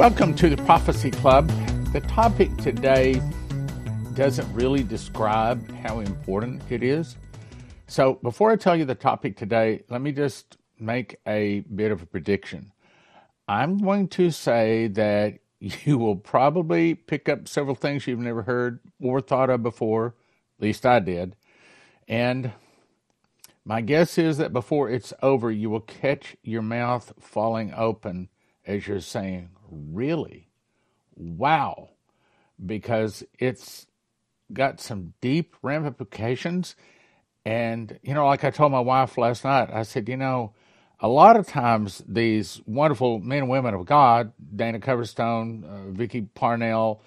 Welcome to the Prophecy Club. The topic today doesn't really describe how important it is. So, before I tell you the topic today, let me just make a bit of a prediction. I'm going to say that you will probably pick up several things you've never heard or thought of before. At least I did. And my guess is that before it's over, you will catch your mouth falling open as you're saying, Really? Wow. Because it's got some deep ramifications. And, you know, like I told my wife last night, I said, you know, a lot of times these wonderful men and women of God, Dana Coverstone, uh, Parnell,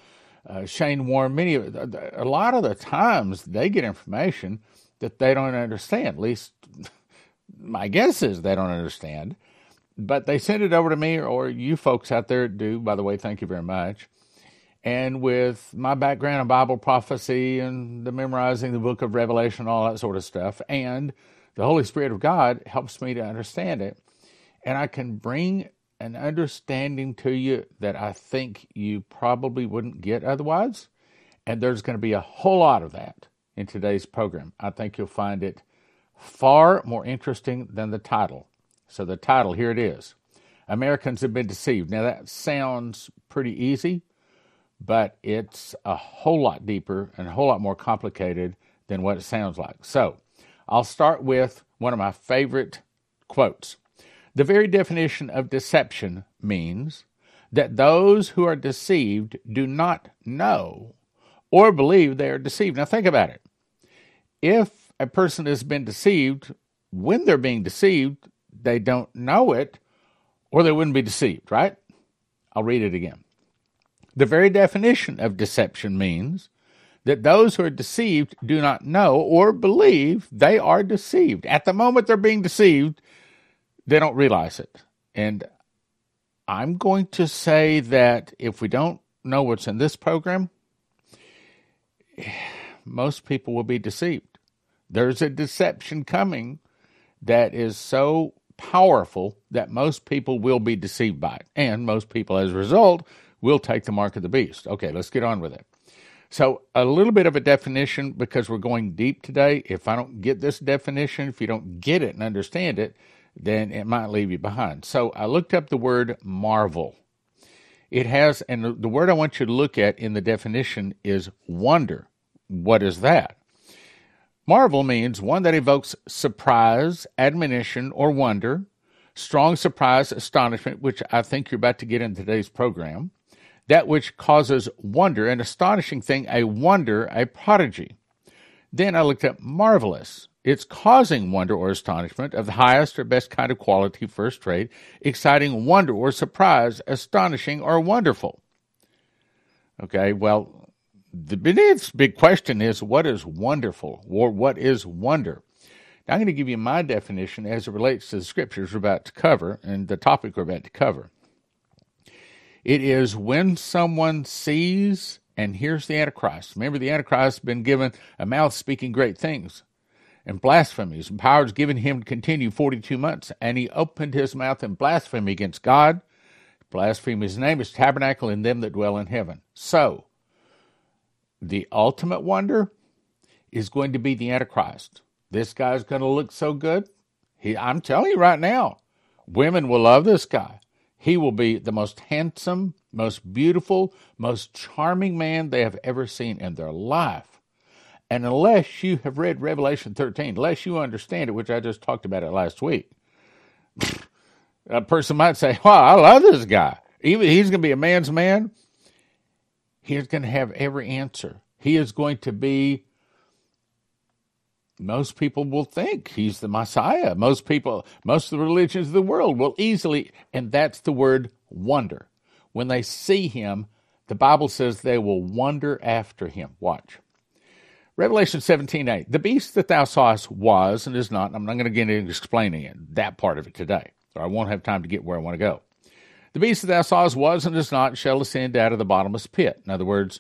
uh, Shane Warren, many of, a lot of the times they get information that they don't understand. At least my guess is they don't understand. But they send it over to me, or you folks out there do. By the way, thank you very much. And with my background in Bible prophecy and the memorizing the book of Revelation, all that sort of stuff, and the Holy Spirit of God helps me to understand it. And I can bring an understanding to you that I think you probably wouldn't get otherwise. And there's going to be a whole lot of that in today's program. I think you'll find it far more interesting than the title. So, the title here it is Americans Have Been Deceived. Now, that sounds pretty easy, but it's a whole lot deeper and a whole lot more complicated than what it sounds like. So, I'll start with one of my favorite quotes. The very definition of deception means that those who are deceived do not know or believe they are deceived. Now, think about it. If a person has been deceived, when they're being deceived, they don't know it, or they wouldn't be deceived, right? I'll read it again. The very definition of deception means that those who are deceived do not know or believe they are deceived. At the moment they're being deceived, they don't realize it. And I'm going to say that if we don't know what's in this program, most people will be deceived. There's a deception coming that is so powerful that most people will be deceived by it. And most people, as a result, will take the mark of the beast. Okay, let's get on with it. So, a little bit of a definition because we're going deep today. If I don't get this definition, if you don't get it and understand it, then it might leave you behind. So, I looked up the word marvel. It has, and the word I want you to look at in the definition is wonder. What is that? Marvel means one that evokes surprise, admonition, or wonder, strong surprise, astonishment, which I think you're about to get in today's program that which causes wonder, an astonishing thing, a wonder, a prodigy. Then I looked at marvelous. It's causing wonder or astonishment of the highest or best kind of quality, first rate, exciting wonder or surprise, astonishing or wonderful. Okay, well, the big question is what is wonderful or what is wonder? Now, I'm going to give you my definition as it relates to the scriptures we're about to cover and the topic we're about to cover. It is when someone sees and hears the Antichrist. Remember, the Antichrist has been given a mouth speaking great things and blasphemies, and power is given him to continue 42 months. And he opened his mouth in blasphemy against God. Blaspheme his name, is tabernacle in them that dwell in heaven. So, the ultimate wonder is going to be the Antichrist. This guy's going to look so good. He, I'm telling you right now, women will love this guy. He will be the most handsome, most beautiful, most charming man they have ever seen in their life. And unless you have read Revelation 13, unless you understand it, which I just talked about it last week, a person might say, Wow, I love this guy. Even he's going to be a man's man. He's going to have every answer. He is going to be most people will think he's the Messiah. Most people, most of the religions of the world will easily, and that's the word wonder. When they see him, the Bible says they will wonder after him. Watch. Revelation 17 8. The beast that thou sawest was and is not. I'm not going to get into explaining it, that part of it today, or I won't have time to get where I want to go. The beast that thou sawest was and is not shall ascend out of the bottomless pit. In other words,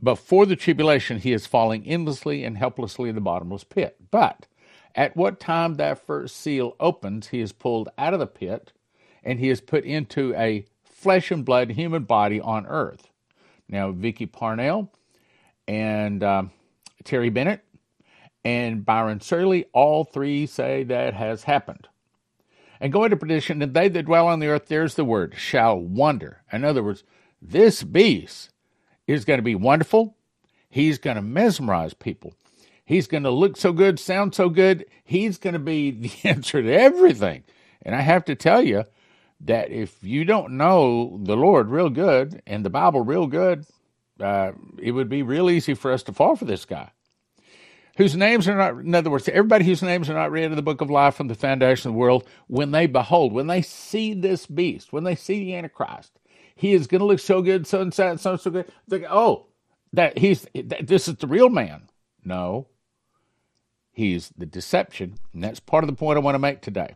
before the tribulation, he is falling endlessly and helplessly in the bottomless pit. But at what time that first seal opens, he is pulled out of the pit and he is put into a flesh and blood human body on earth. Now, Vicki Parnell and um, Terry Bennett and Byron Surley, all three say that has happened. And go into perdition, and they that dwell on the earth, there's the word, shall wonder. In other words, this beast is going to be wonderful. He's going to mesmerize people. He's going to look so good, sound so good. He's going to be the answer to everything. And I have to tell you that if you don't know the Lord real good and the Bible real good, uh, it would be real easy for us to fall for this guy. Whose names are not, in other words, everybody whose names are not read in the book of life from the foundation of the world, when they behold, when they see this beast, when they see the Antichrist, he is going to look so good, so so, so, so good. They go, oh, that he's that, this is the real man. No, he's the deception, and that's part of the point I want to make today.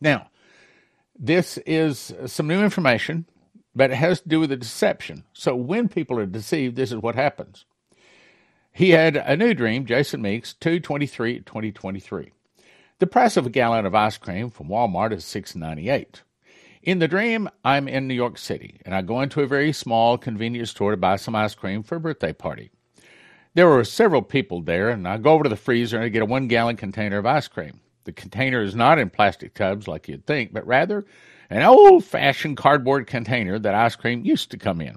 Now, this is some new information, but it has to do with the deception. So when people are deceived, this is what happens. He had a new dream, Jason Meeks, 223 2023. The price of a gallon of ice cream from Walmart is six ninety eight. In the dream, I'm in New York City, and I go into a very small convenience store to buy some ice cream for a birthday party. There were several people there, and I go over to the freezer and I get a one gallon container of ice cream. The container is not in plastic tubs like you'd think, but rather an old fashioned cardboard container that ice cream used to come in.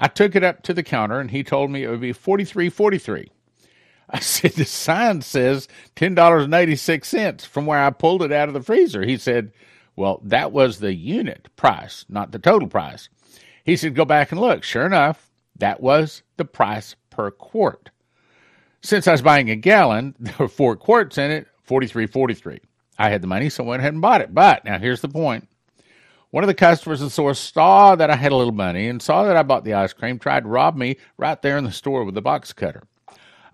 I took it up to the counter and he told me it would be forty three forty three. I said the sign says ten dollars and eighty six cents from where I pulled it out of the freezer. He said, Well, that was the unit price, not the total price. He said, Go back and look. Sure enough, that was the price per quart. Since I was buying a gallon, there were four quarts in it, forty three forty three. I had the money, so I went ahead and bought it. But now here's the point. One of the customers in the store saw that I had a little money and saw that I bought the ice cream, tried to rob me right there in the store with the box cutter.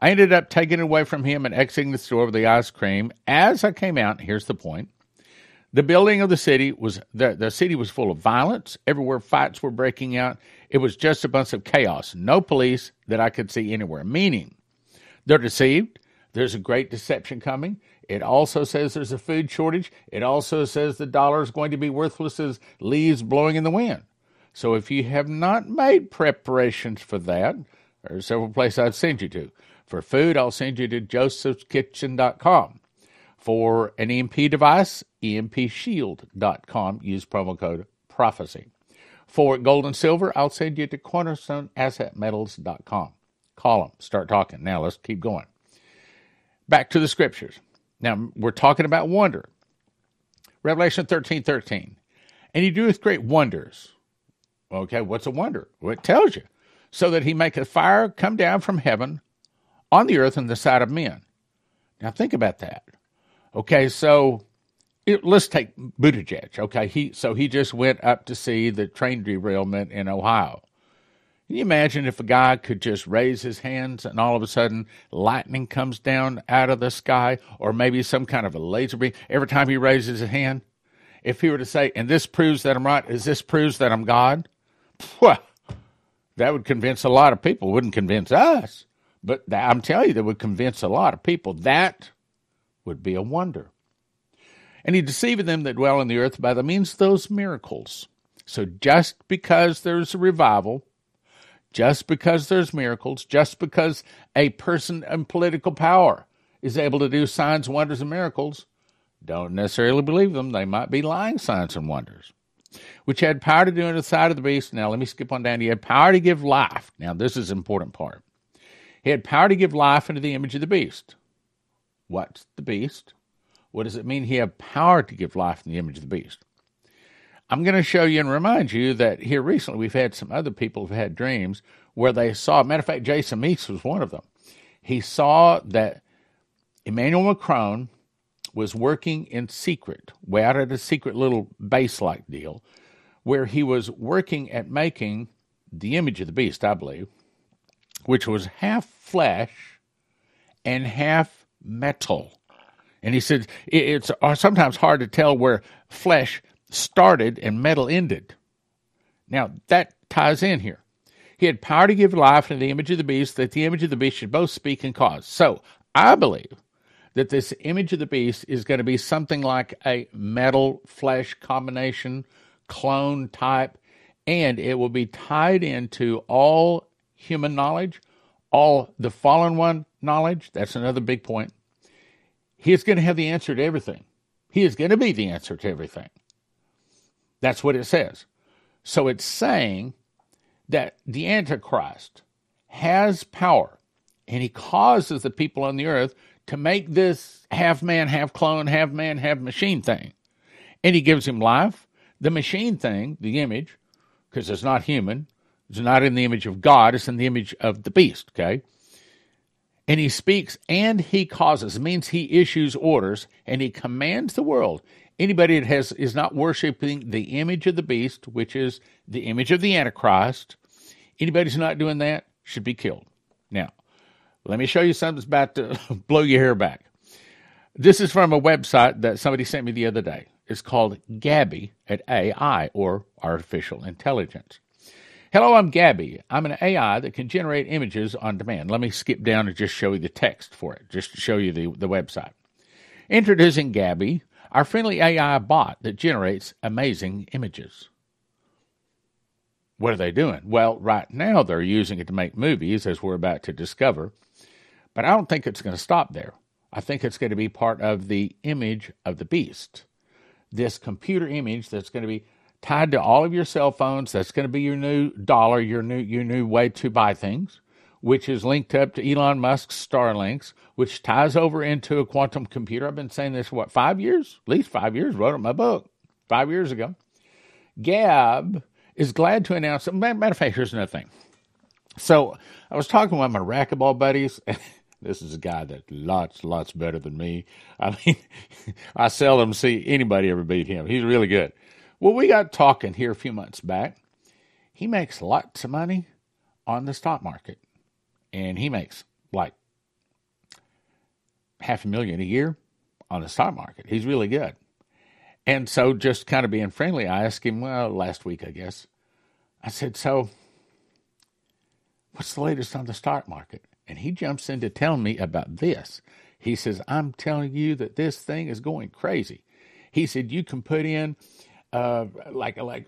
I ended up taking it away from him and exiting the store with the ice cream. As I came out, here's the point. The building of the city was the, the city was full of violence. Everywhere fights were breaking out. It was just a bunch of chaos. No police that I could see anywhere. Meaning, they're deceived. There's a great deception coming. It also says there's a food shortage. It also says the dollar is going to be worthless as leaves blowing in the wind. So if you have not made preparations for that, there are several places I'd send you to. For food, I'll send you to josephskitchen.com. For an EMP device, empshield.com. Use promo code prophecy. For gold and silver, I'll send you to cornerstoneassetmetals.com. Call them. Start talking. Now let's keep going. Back to the scriptures. Now, we're talking about wonder. Revelation 13 13. And he doeth great wonders. Okay, what's a wonder? Well, it tells you. So that he maketh fire come down from heaven on the earth and the sight of men. Now, think about that. Okay, so it, let's take Buttigieg. Okay, he so he just went up to see the train derailment in Ohio. Can you imagine if a guy could just raise his hands and all of a sudden lightning comes down out of the sky or maybe some kind of a laser beam every time he raises his hand? If he were to say, and this proves that I'm right, is this proves that I'm God? Well, that would convince a lot of people. Wouldn't convince us, but I'm telling you, that would convince a lot of people. That would be a wonder. And he deceived them that dwell on the earth by the means of those miracles. So just because there's a revival, just because there's miracles, just because a person in political power is able to do signs, wonders, and miracles, don't necessarily believe them. They might be lying signs and wonders. Which had power to do in the side of the beast. Now, let me skip on down. He had power to give life. Now, this is important part. He had power to give life into the image of the beast. What's the beast? What does it mean he had power to give life in the image of the beast? I'm going to show you and remind you that here recently we've had some other people who've had dreams where they saw, matter of fact, Jason Meeks was one of them. He saw that Emmanuel Macron was working in secret, way out at a secret little base like deal, where he was working at making the image of the beast, I believe, which was half flesh and half metal. And he said it's uh, sometimes hard to tell where flesh started and metal ended. Now, that ties in here. He had power to give life in the image of the beast, that the image of the beast should both speak and cause. So, I believe that this image of the beast is going to be something like a metal flesh combination, clone type. and it will be tied into all human knowledge, all the fallen one knowledge. That's another big point. He is going to have the answer to everything. He is going to be the answer to everything. That's what it says. So it's saying that the Antichrist has power and he causes the people on the earth to make this half man, half clone, half man, half machine thing. And he gives him life. The machine thing, the image, because it's not human, it's not in the image of God, it's in the image of the beast, okay? And he speaks and he causes, means he issues orders and he commands the world. Anybody that has is not worshiping the image of the beast, which is the image of the Antichrist, anybody who's not doing that should be killed. Now, let me show you something that's about to blow your hair back. This is from a website that somebody sent me the other day. It's called Gabby at AI or Artificial Intelligence. Hello, I'm Gabby. I'm an AI that can generate images on demand. Let me skip down and just show you the text for it, just to show you the, the website. Introducing Gabby, our friendly AI bot that generates amazing images. What are they doing? Well, right now they're using it to make movies, as we're about to discover. But I don't think it's going to stop there. I think it's going to be part of the image of the beast. This computer image that's going to be tied to all of your cell phones. That's going to be your new dollar, your new your new way to buy things, which is linked up to Elon Musk's Starlinks, which ties over into a quantum computer. I've been saying this what five years, at least five years. Wrote it in my book five years ago. Gab is glad to announce. Matter of fact, here's another thing. So I was talking with my racquetball buddies. This is a guy that lots, lots better than me. I mean, I seldom see anybody ever beat him. He's really good. Well, we got talking here a few months back. He makes lots of money on the stock market, and he makes like half a million a year on the stock market. He's really good. And so, just kind of being friendly, I asked him, well, last week, I guess, I said, So, what's the latest on the stock market? And he jumps in to tell me about this. He says, I'm telling you that this thing is going crazy. He said, You can put in, like, like,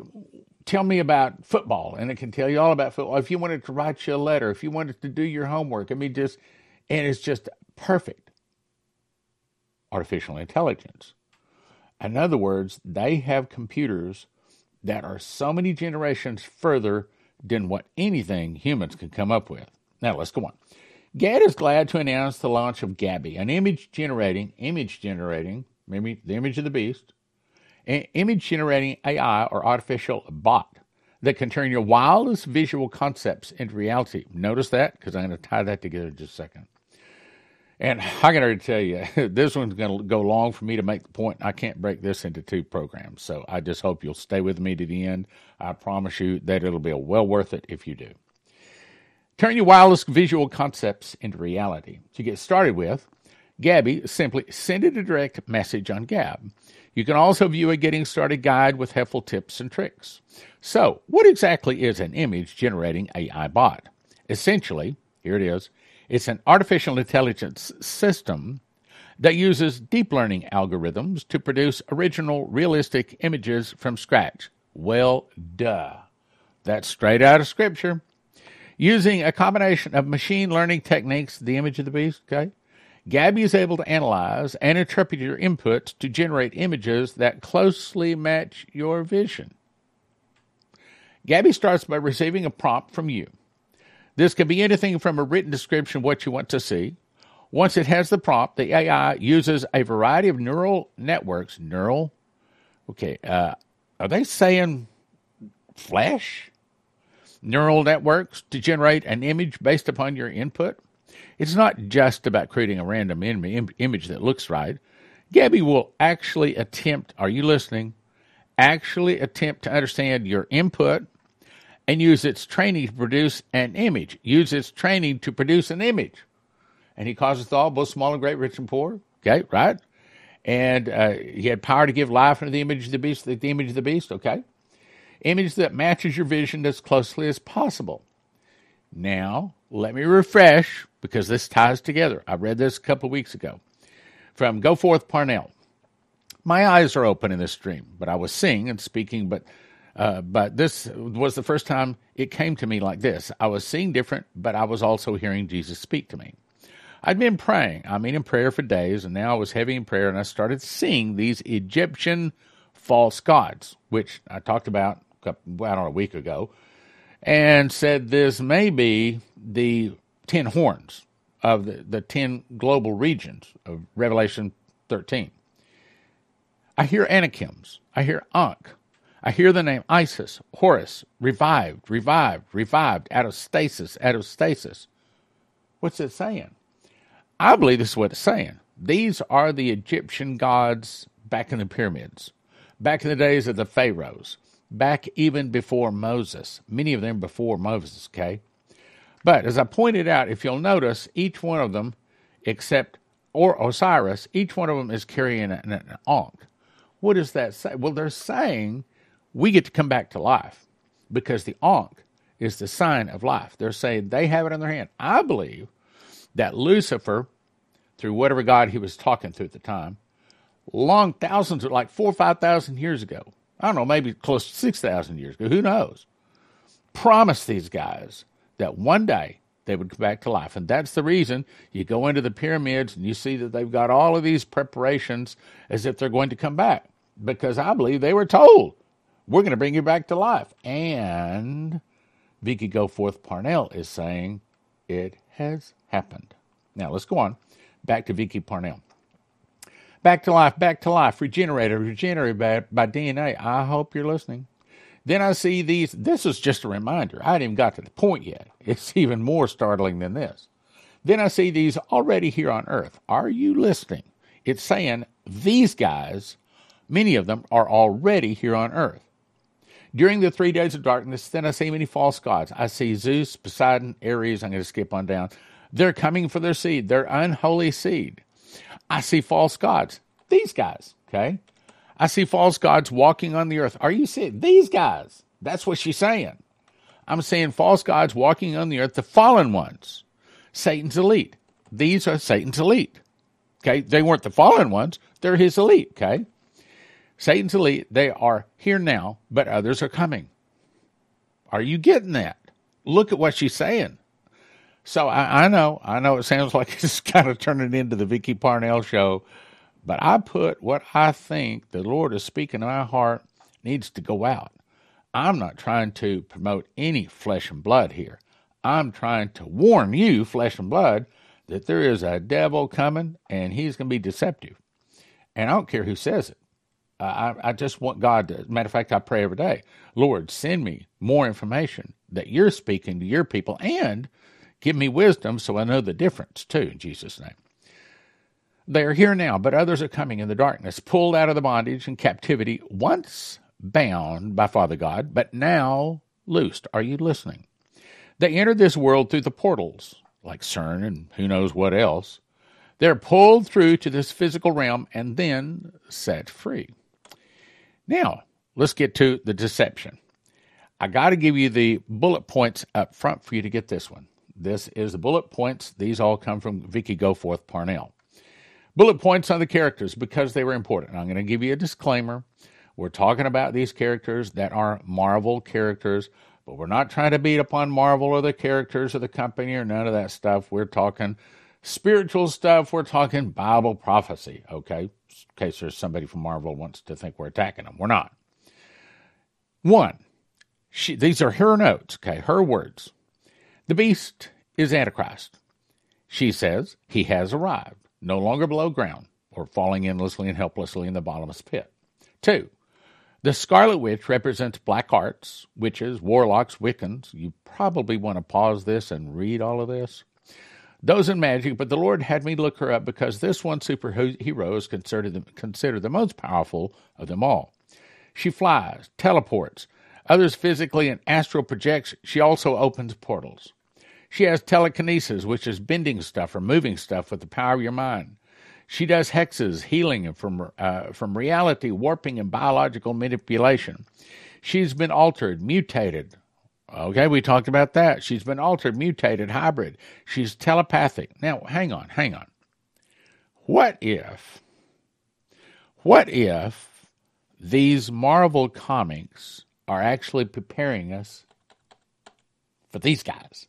tell me about football, and it can tell you all about football. If you wanted to write you a letter, if you wanted to do your homework, I mean, just, and it's just perfect. Artificial intelligence. In other words, they have computers that are so many generations further than what anything humans can come up with. Now let's go on. Gab is glad to announce the launch of Gabby, an image generating, image generating, maybe the image of the beast, image generating AI or artificial bot that can turn your wildest visual concepts into reality. Notice that because I'm going to tie that together in just a second. And I can already tell you, this one's going to go long for me to make the point. I can't break this into two programs. So I just hope you'll stay with me to the end. I promise you that it'll be well worth it if you do. Turn your wildest visual concepts into reality. To get started with, Gabby, simply send it a direct message on Gab. You can also view a getting started guide with helpful tips and tricks. So, what exactly is an image generating AI bot? Essentially, here it is it's an artificial intelligence system that uses deep learning algorithms to produce original, realistic images from scratch. Well, duh. That's straight out of Scripture using a combination of machine learning techniques, the image of the beast, okay? Gabby is able to analyze and interpret your inputs to generate images that closely match your vision. Gabby starts by receiving a prompt from you. This can be anything from a written description of what you want to see. Once it has the prompt, the AI uses a variety of neural networks. Neural? Okay, uh, are they saying flesh? neural networks to generate an image based upon your input. It's not just about creating a random Im- image that looks right. Gabby will actually attempt, are you listening? Actually attempt to understand your input and use its training to produce an image. Use its training to produce an image. And he causes all, both small and great, rich and poor. Okay, right? And uh, he had power to give life into the image of the beast, the image of the beast. Okay image that matches your vision as closely as possible. Now, let me refresh because this ties together. I read this a couple of weeks ago from Goforth Parnell. My eyes are open in this dream, but I was seeing and speaking, but Uh, but this was the first time it came to me like this. I was seeing different, but I was also hearing Jesus speak to me. I'd been praying. I mean, in prayer for days, and now I was heavy in prayer, and I started seeing these Egyptian false gods, which I talked about, I don't know, a week ago, and said this may be the ten horns of the, the ten global regions of Revelation 13. I hear Anakims. I hear Ankh. I hear the name Isis, Horus, revived, revived, revived, out of stasis, out of stasis. What's it saying? I believe this is what it's saying. These are the Egyptian gods back in the pyramids, back in the days of the pharaohs, back even before Moses, many of them before Moses, okay? But as I pointed out, if you'll notice, each one of them, except or Osiris, each one of them is carrying an, an ankh. What does that say? Well, they're saying we get to come back to life because the ankh is the sign of life. They're saying they have it in their hand. I believe that Lucifer, through whatever God he was talking to at the time, long thousands, like four or five thousand years ago, I don't know, maybe close to six thousand years ago, who knows, promised these guys that one day they would come back to life. And that's the reason you go into the pyramids and you see that they've got all of these preparations as if they're going to come back. Because I believe they were told, we're going to bring you back to life. And Vicki Goforth Parnell is saying it has happened. Now let's go on back to Vicki Parnell. Back to life, back to life, regenerated, regenerated by, by DNA. I hope you're listening. Then I see these. This is just a reminder. I hadn't even got to the point yet. It's even more startling than this. Then I see these already here on earth. Are you listening? It's saying these guys, many of them, are already here on earth. During the three days of darkness, then I see many false gods. I see Zeus, Poseidon, Ares. I'm going to skip on down. They're coming for their seed, their unholy seed. I see false gods. These guys, okay? I see false gods walking on the earth. Are you seeing these guys? That's what she's saying. I'm saying false gods walking on the earth, the fallen ones, Satan's elite. These are Satan's elite. Okay, they weren't the fallen ones, they're his elite. Okay, Satan's elite, they are here now, but others are coming. Are you getting that? Look at what she's saying. So I, I know, I know it sounds like it's kind of turning into the Vicki Parnell show, but I put what I think the Lord is speaking to my heart needs to go out. I'm not trying to promote any flesh and blood here. I'm trying to warn you, flesh and blood, that there is a devil coming and he's going to be deceptive. And I don't care who says it. I, I just want God to, matter of fact, I pray every day, Lord, send me more information that you're speaking to your people and give me wisdom so I know the difference too, in Jesus' name. They are here now, but others are coming in the darkness, pulled out of the bondage and captivity, once bound by Father God, but now loosed. Are you listening? They entered this world through the portals, like CERN and who knows what else. They're pulled through to this physical realm and then set free. Now, let's get to the deception. I got to give you the bullet points up front for you to get this one. This is the bullet points. These all come from Vicki Goforth Parnell. Bullet points on the characters because they were important. I'm going to give you a disclaimer. We're talking about these characters that are Marvel characters, but we're not trying to beat upon Marvel or the characters of the company or none of that stuff. We're talking spiritual stuff. We're talking Bible prophecy, okay? In case there's somebody from Marvel wants to think we're attacking them. We're not. One, she, these are her notes, okay, her words. The beast is Antichrist. She says he has arrived no longer below ground or falling endlessly and helplessly in the bottomless pit. Two, the Scarlet Witch represents black arts, witches, warlocks, Wiccans. You probably want to pause this and read all of this. Those in magic, but the Lord had me look her up because this one superhero is considered the, considered the most powerful of them all. She flies, teleports, others physically and astral projects. She also opens portals. She has telekinesis, which is bending stuff or moving stuff with the power of your mind. She does hexes, healing from uh, from reality warping and biological manipulation. She's been altered, mutated. Okay, we talked about that. She's been altered, mutated, hybrid. She's telepathic. Now, hang on, hang on. What if, what if these Marvel comics are actually preparing us for these guys.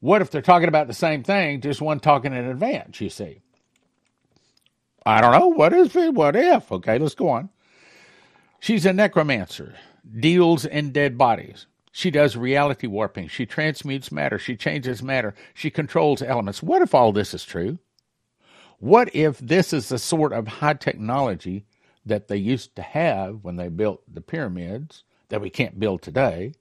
What if they're talking about the same thing, just one talking in advance, you see? I don't know. What it? What if? Okay, let's go on. She's a necromancer, deals in dead bodies. She does reality warping. She transmutes matter. She changes matter. She controls elements. What if all this is true? What if this is the sort of high technology that they used to have when they built the pyramids that we can't build today?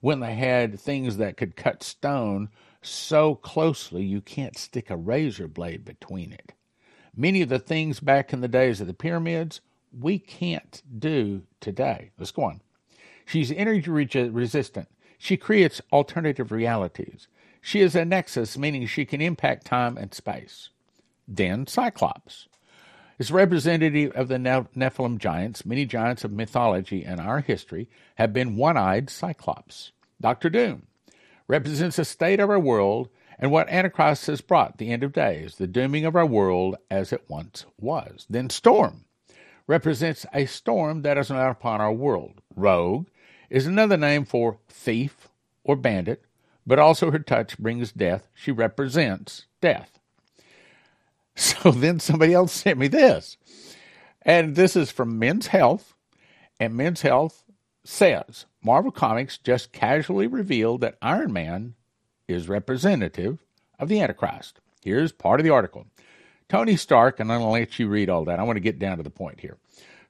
When they had things that could cut stone so closely you can't stick a razor blade between it. Many of the things back in the days of the pyramids we can't do today. Let's go on. She's energy resistant. She creates alternative realities. She is a nexus, meaning she can impact time and space. Then Cyclops is representative of the Nephilim giants. Many giants of mythology and our history have been one eyed Cyclops. Dr. Doom represents the state of our world and what Antichrist has brought, the end of days, the dooming of our world as it once was. Then Storm represents a storm that is not upon our world. Rogue is another name for thief or bandit, but also her touch brings death. She represents death. So then somebody else sent me this. And this is from Men's Health. And Men's Health says Marvel Comics just casually revealed that Iron Man is representative of the Antichrist. Here's part of the article. Tony Stark, and I'm going to let you read all that. I want to get down to the point here.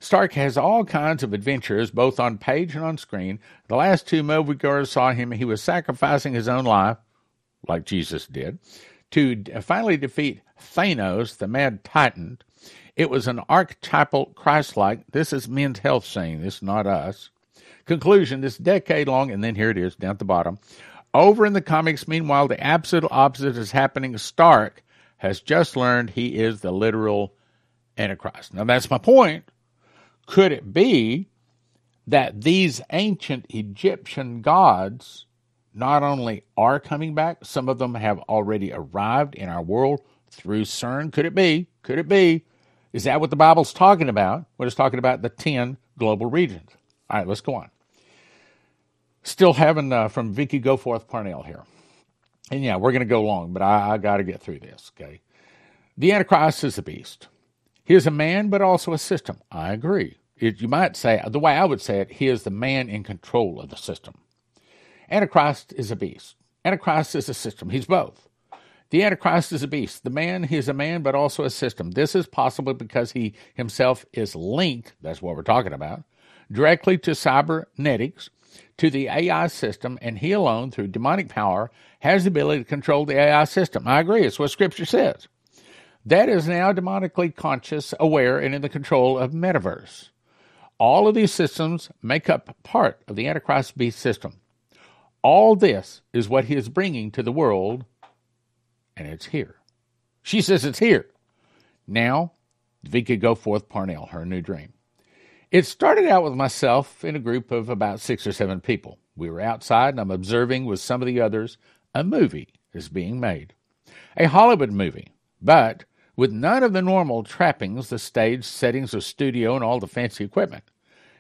Stark has all kinds of adventures, both on page and on screen. The last two moviegoers saw him, he was sacrificing his own life, like Jesus did, to finally defeat Thanos, the mad titan. It was an archetypal Christ like. This is men's health saying this, not us. Conclusion this decade long, and then here it is down at the bottom. Over in the comics, meanwhile, the absolute opposite is happening. Stark has just learned he is the literal Antichrist. Now, that's my point. Could it be that these ancient Egyptian gods not only are coming back, some of them have already arrived in our world through CERN? Could it be? Could it be? Is that what the Bible's talking about? What it's talking about the 10 global regions. All right, let's go on. Still having uh, from Vicki Goforth Parnell here. And yeah, we're going to go long, but I, I got to get through this, okay? The Antichrist is a beast. He is a man, but also a system. I agree. It, you might say, the way I would say it, he is the man in control of the system. Antichrist is a beast. Antichrist is a system. He's both. The Antichrist is a beast. The man, he is a man, but also a system. This is possible because he himself is linked, that's what we're talking about, directly to cybernetics, to the AI system, and he alone, through demonic power, has the ability to control the AI system. I agree. It's what Scripture says. That is now demonically conscious, aware, and in the control of metaverse. All of these systems make up part of the Antichrist beast system. All this is what he is bringing to the world, and it's here. She says it's here. Now, Vicki Goforth Parnell, her new dream. It started out with myself in a group of about six or seven people. We were outside, and I'm observing with some of the others a movie is being made. A Hollywood movie, but with none of the normal trappings, the stage, settings of studio, and all the fancy equipment.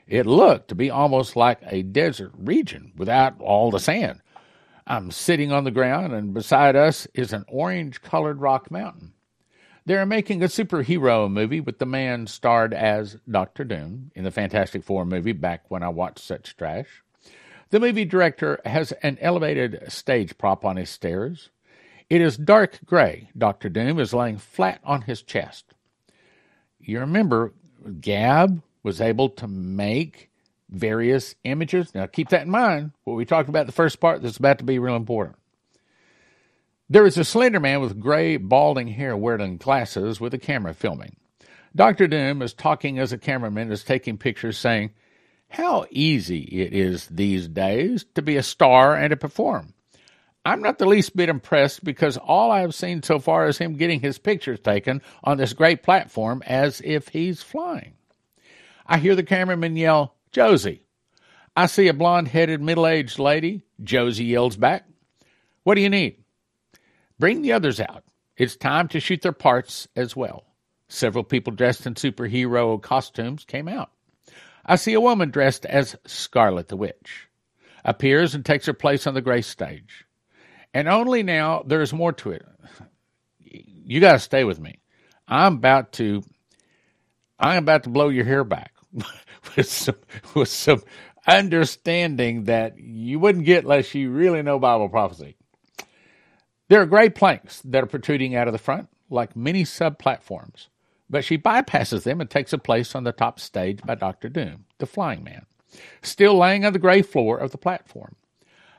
It looked to be almost like a desert region without all the sand. I'm sitting on the ground, and beside us is an orange colored rock mountain. They're making a superhero movie with the man starred as Doctor Doom in the Fantastic Four movie back when I watched such trash. The movie director has an elevated stage prop on his stairs. It is dark gray. Doctor Doom is laying flat on his chest. You remember, Gab was able to make various images. Now, keep that in mind. What we talked about the first part that's about to be real important. There is a slender man with gray, balding hair wearing glasses with a camera filming. Dr. Doom is talking as a cameraman is taking pictures, saying, How easy it is these days to be a star and to perform. I'm not the least bit impressed because all I've seen so far is him getting his pictures taken on this great platform as if he's flying. I hear the cameraman yell, Josie. I see a blonde headed middle aged lady. Josie yells back, What do you need? Bring the others out. It's time to shoot their parts as well. Several people dressed in superhero costumes came out. I see a woman dressed as Scarlet the Witch appears and takes her place on the gray stage. And only now there's more to it. You got to stay with me. I'm about to I'm about to blow your hair back with some with some understanding that you wouldn't get unless you really know Bible prophecy. There are gray planks that are protruding out of the front, like many sub platforms, but she bypasses them and takes a place on the top stage by Doctor Doom, the flying man, still laying on the gray floor of the platform.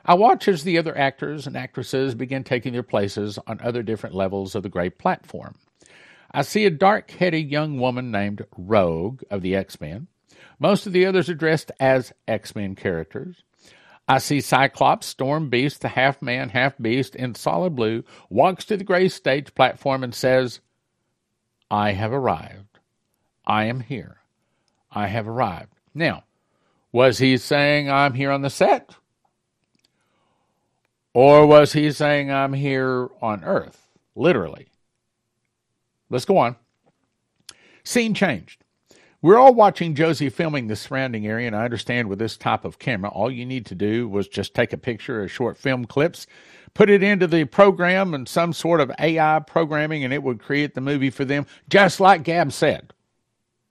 I watch as the other actors and actresses begin taking their places on other different levels of the gray platform. I see a dark headed young woman named Rogue of the X Men. Most of the others are dressed as X Men characters. I see Cyclops, Storm Beast, the half man, half beast in solid blue, walks to the gray stage platform and says, I have arrived. I am here. I have arrived. Now, was he saying, I'm here on the set? Or was he saying, I'm here on earth? Literally. Let's go on. Scene changed. We're all watching Josie filming the surrounding area, and I understand with this type of camera, all you need to do was just take a picture of short film clips, put it into the program and some sort of AI programming, and it would create the movie for them, just like Gab said.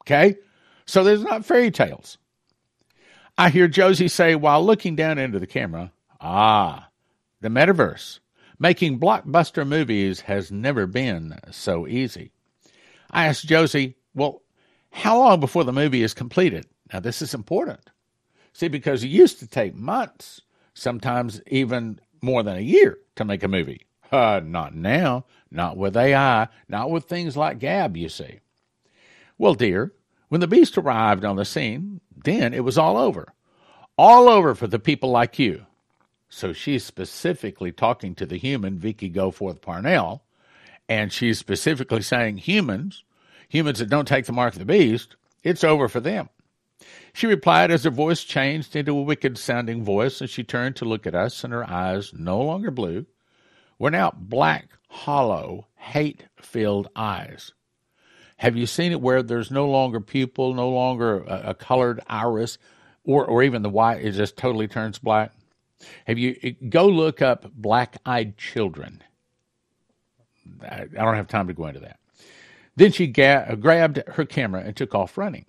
Okay? So there's not fairy tales. I hear Josie say while looking down into the camera, Ah, the metaverse. Making blockbuster movies has never been so easy. I asked Josie, Well, how long before the movie is completed? Now, this is important. See, because it used to take months, sometimes even more than a year to make a movie. Uh, not now, not with AI, not with things like Gab, you see. Well, dear, when the beast arrived on the scene, then it was all over. All over for the people like you. So she's specifically talking to the human, Vicki Goforth Parnell, and she's specifically saying humans humans that don't take the mark of the beast, it's over for them. She replied as her voice changed into a wicked sounding voice, and she turned to look at us, and her eyes, no longer blue, were now black, hollow, hate filled eyes. Have you seen it where there's no longer pupil, no longer a, a, colored iris, or, or even the white, it just totally turns black? Have you go look up black eyed children? I, I don't have time to go into that. Then she ga- grabbed her camera and took off running.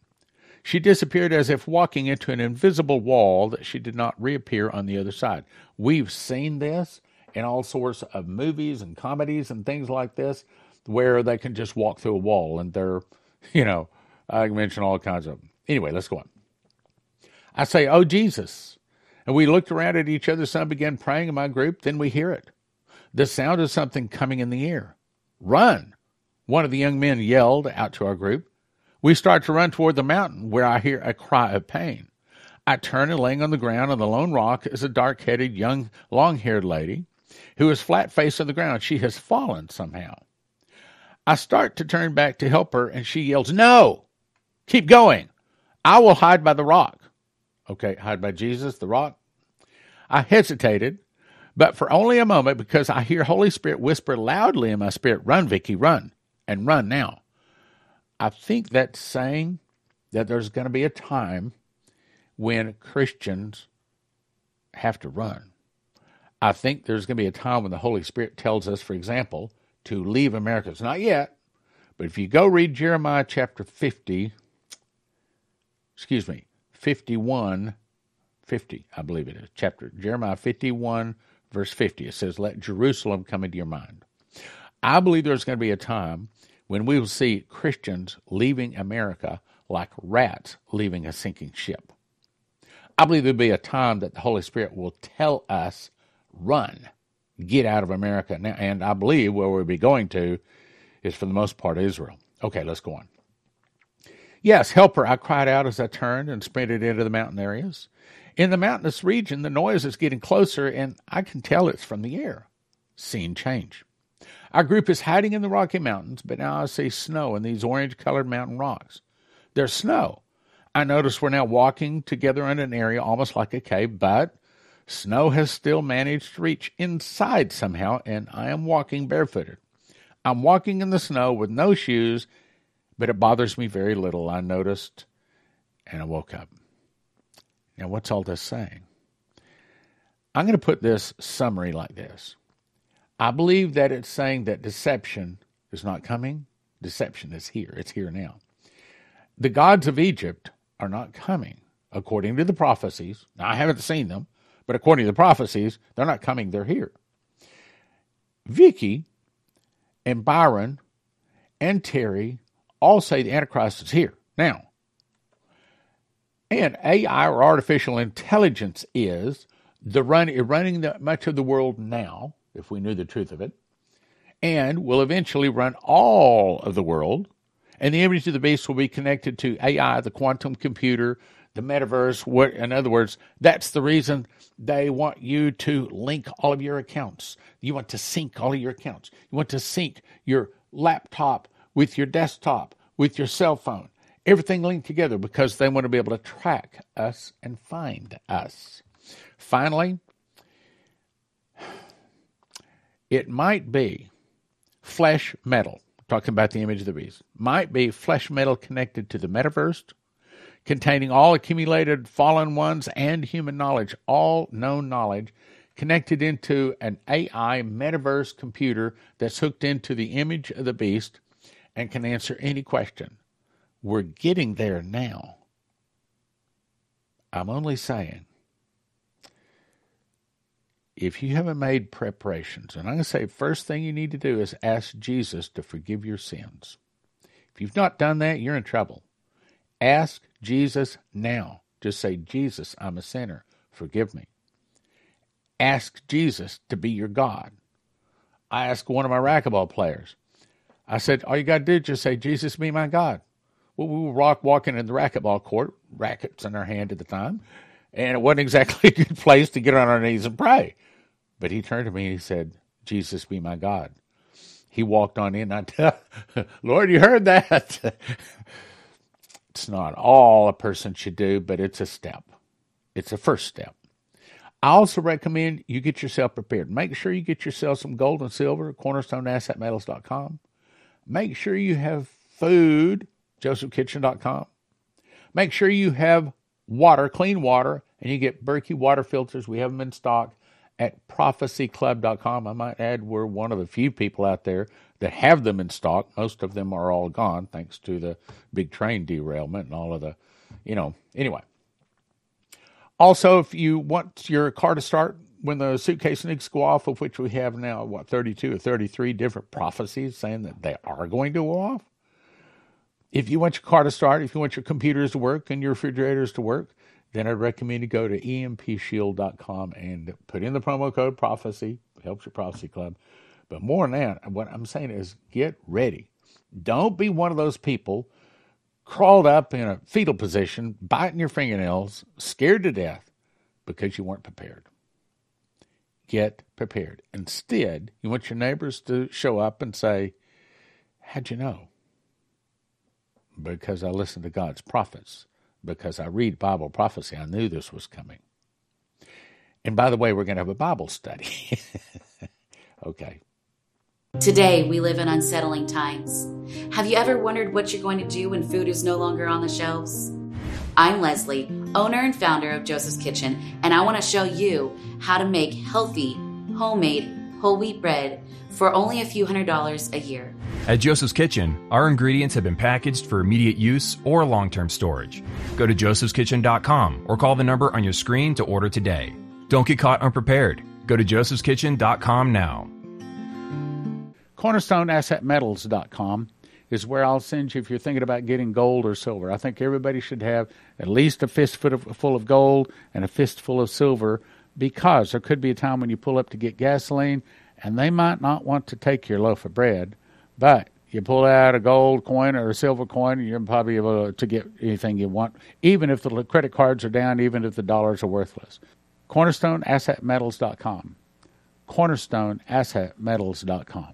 She disappeared as if walking into an invisible wall that she did not reappear on the other side. We've seen this in all sorts of movies and comedies and things like this where they can just walk through a wall and they're, you know, I mention all kinds of. Anyway, let's go on. I say, Oh, Jesus. And we looked around at each other. Some began praying in my group. Then we hear it the sound of something coming in the air. Run. One of the young men yelled out to our group. We start to run toward the mountain where I hear a cry of pain. I turn and laying on the ground on the lone rock is a dark headed, young, long haired lady who is flat faced on the ground. She has fallen somehow. I start to turn back to help her, and she yells, No! Keep going! I will hide by the rock. Okay, hide by Jesus, the rock. I hesitated, but for only a moment because I hear Holy Spirit whisper loudly in my spirit, Run, Vicki, run and run now. I think that's saying that there's going to be a time when Christians have to run. I think there's going to be a time when the Holy Spirit tells us, for example, to leave America. It's not yet, but if you go read Jeremiah chapter 50, excuse me, 51, 50, I believe it is, chapter Jeremiah 51, verse 50, it says, Let Jerusalem come into your mind. I believe there's going to be a time when we will see Christians leaving America like rats leaving a sinking ship. I believe there'll be a time that the Holy Spirit will tell us, run, get out of America. Now, and I believe where we'll be going to is for the most part Israel. Okay, let's go on. Yes, help her, I cried out as I turned and sprinted into the mountain areas. In the mountainous region, the noise is getting closer, and I can tell it's from the air. Scene change. Our group is hiding in the Rocky Mountains, but now I see snow in these orange colored mountain rocks. There's snow. I notice we're now walking together in an area almost like a cave, but snow has still managed to reach inside somehow, and I am walking barefooted. I'm walking in the snow with no shoes, but it bothers me very little. I noticed and I woke up. Now, what's all this saying? I'm going to put this summary like this I believe that it's saying that deception is not coming, deception is here. It's here now. The gods of Egypt are not coming, according to the prophecies. Now, I haven't seen them, but according to the prophecies, they're not coming, they're here. Vicki and Byron and Terry all say the Antichrist is here now. And AI or artificial intelligence is the run running the, much of the world now, if we knew the truth of it, and will eventually run all of the world. And the image of the beast will be connected to AI, the quantum computer, the metaverse. What, in other words, that's the reason they want you to link all of your accounts. You want to sync all of your accounts. You want to sync your laptop with your desktop, with your cell phone, everything linked together because they want to be able to track us and find us. Finally, it might be flesh metal, talking about the image of the beast, might be flesh metal connected to the metaverse, containing all accumulated fallen ones and human knowledge, all known knowledge, connected into an AI metaverse computer that's hooked into the image of the beast and can answer any question. We're getting there now. I'm only saying if you haven't made preparations, and I'm going to say first thing you need to do is ask Jesus to forgive your sins. If you've not done that, you're in trouble. Ask Jesus now. Just say, Jesus, I'm a sinner. Forgive me. Ask Jesus to be your God. I asked one of my racquetball players, I said, all you got to do is just say, Jesus, be my God. Well, we were rock walking in the racquetball court, rackets in our hand at the time, and it wasn't exactly a good place to get on our knees and pray. But he turned to me and he said, Jesus be my God. He walked on in. I tell, Lord, you heard that. it's not all a person should do, but it's a step. It's a first step. I also recommend you get yourself prepared. Make sure you get yourself some gold and silver, cornerstoneassetmetals.com. Make sure you have food, josephkitchen.com. Make sure you have water, clean water, and you get Berkey water filters. We have them in stock at prophecyclub.com. I might add, we're one of the few people out there that have them in stock. Most of them are all gone thanks to the big train derailment and all of the, you know, anyway. Also, if you want your car to start when the suitcase to go off, of which we have now, what, 32 or 33 different prophecies saying that they are going to go off. If you want your car to start, if you want your computers to work and your refrigerators to work, then I'd recommend you go to empshield.com and put in the promo code prophecy. Helps your prophecy club. But more than that, what I'm saying is get ready. Don't be one of those people crawled up in a fetal position, biting your fingernails, scared to death because you weren't prepared. Get prepared. Instead, you want your neighbors to show up and say, How'd you know? Because I listened to God's prophets because I read Bible prophecy. I knew this was coming. And by the way, we're going to have a Bible study. okay. Today, we live in unsettling times. Have you ever wondered what you're going to do when food is no longer on the shelves? I'm Leslie, owner and founder of Joseph's Kitchen, and I want to show you how to make healthy, homemade, whole wheat bread for only a few hundred dollars a year. At Joseph's Kitchen, our ingredients have been packaged for immediate use or long term storage. Go to josephskitchen.com or call the number on your screen to order today. Don't get caught unprepared. Go to josephskitchen.com now. CornerstoneAssetMetals.com is where I'll send you if you're thinking about getting gold or silver. I think everybody should have at least a fistful of gold and a fistful of silver because there could be a time when you pull up to get gasoline and they might not want to take your loaf of bread, but you pull out a gold coin or a silver coin, you're probably able to get anything you want, even if the credit cards are down, even if the dollars are worthless. CornerstoneAssetMetals.com. CornerstoneAssetMetals.com.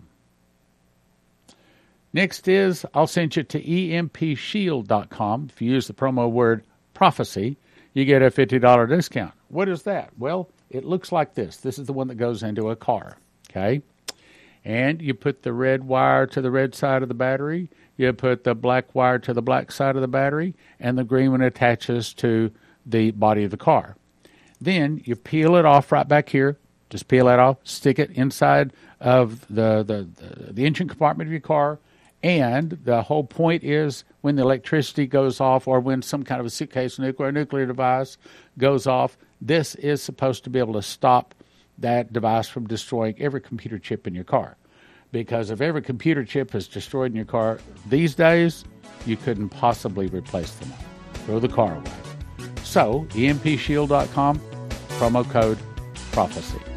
Next is I'll send you to empshield.com. If you use the promo word prophecy, you get a $50 discount. What is that? Well, it looks like this. This is the one that goes into a car. Okay? And you put the red wire to the red side of the battery, you put the black wire to the black side of the battery, and the green one attaches to the body of the car. Then you peel it off right back here. Just peel that off, stick it inside of the, the, the, the engine compartment of your car. And the whole point is when the electricity goes off or when some kind of a suitcase nuclear nuclear device goes off, this is supposed to be able to stop that device from destroying every computer chip in your car. Because if every computer chip is destroyed in your car these days, you couldn't possibly replace them all. Throw the car away. So, empshield.com, promo code prophecy.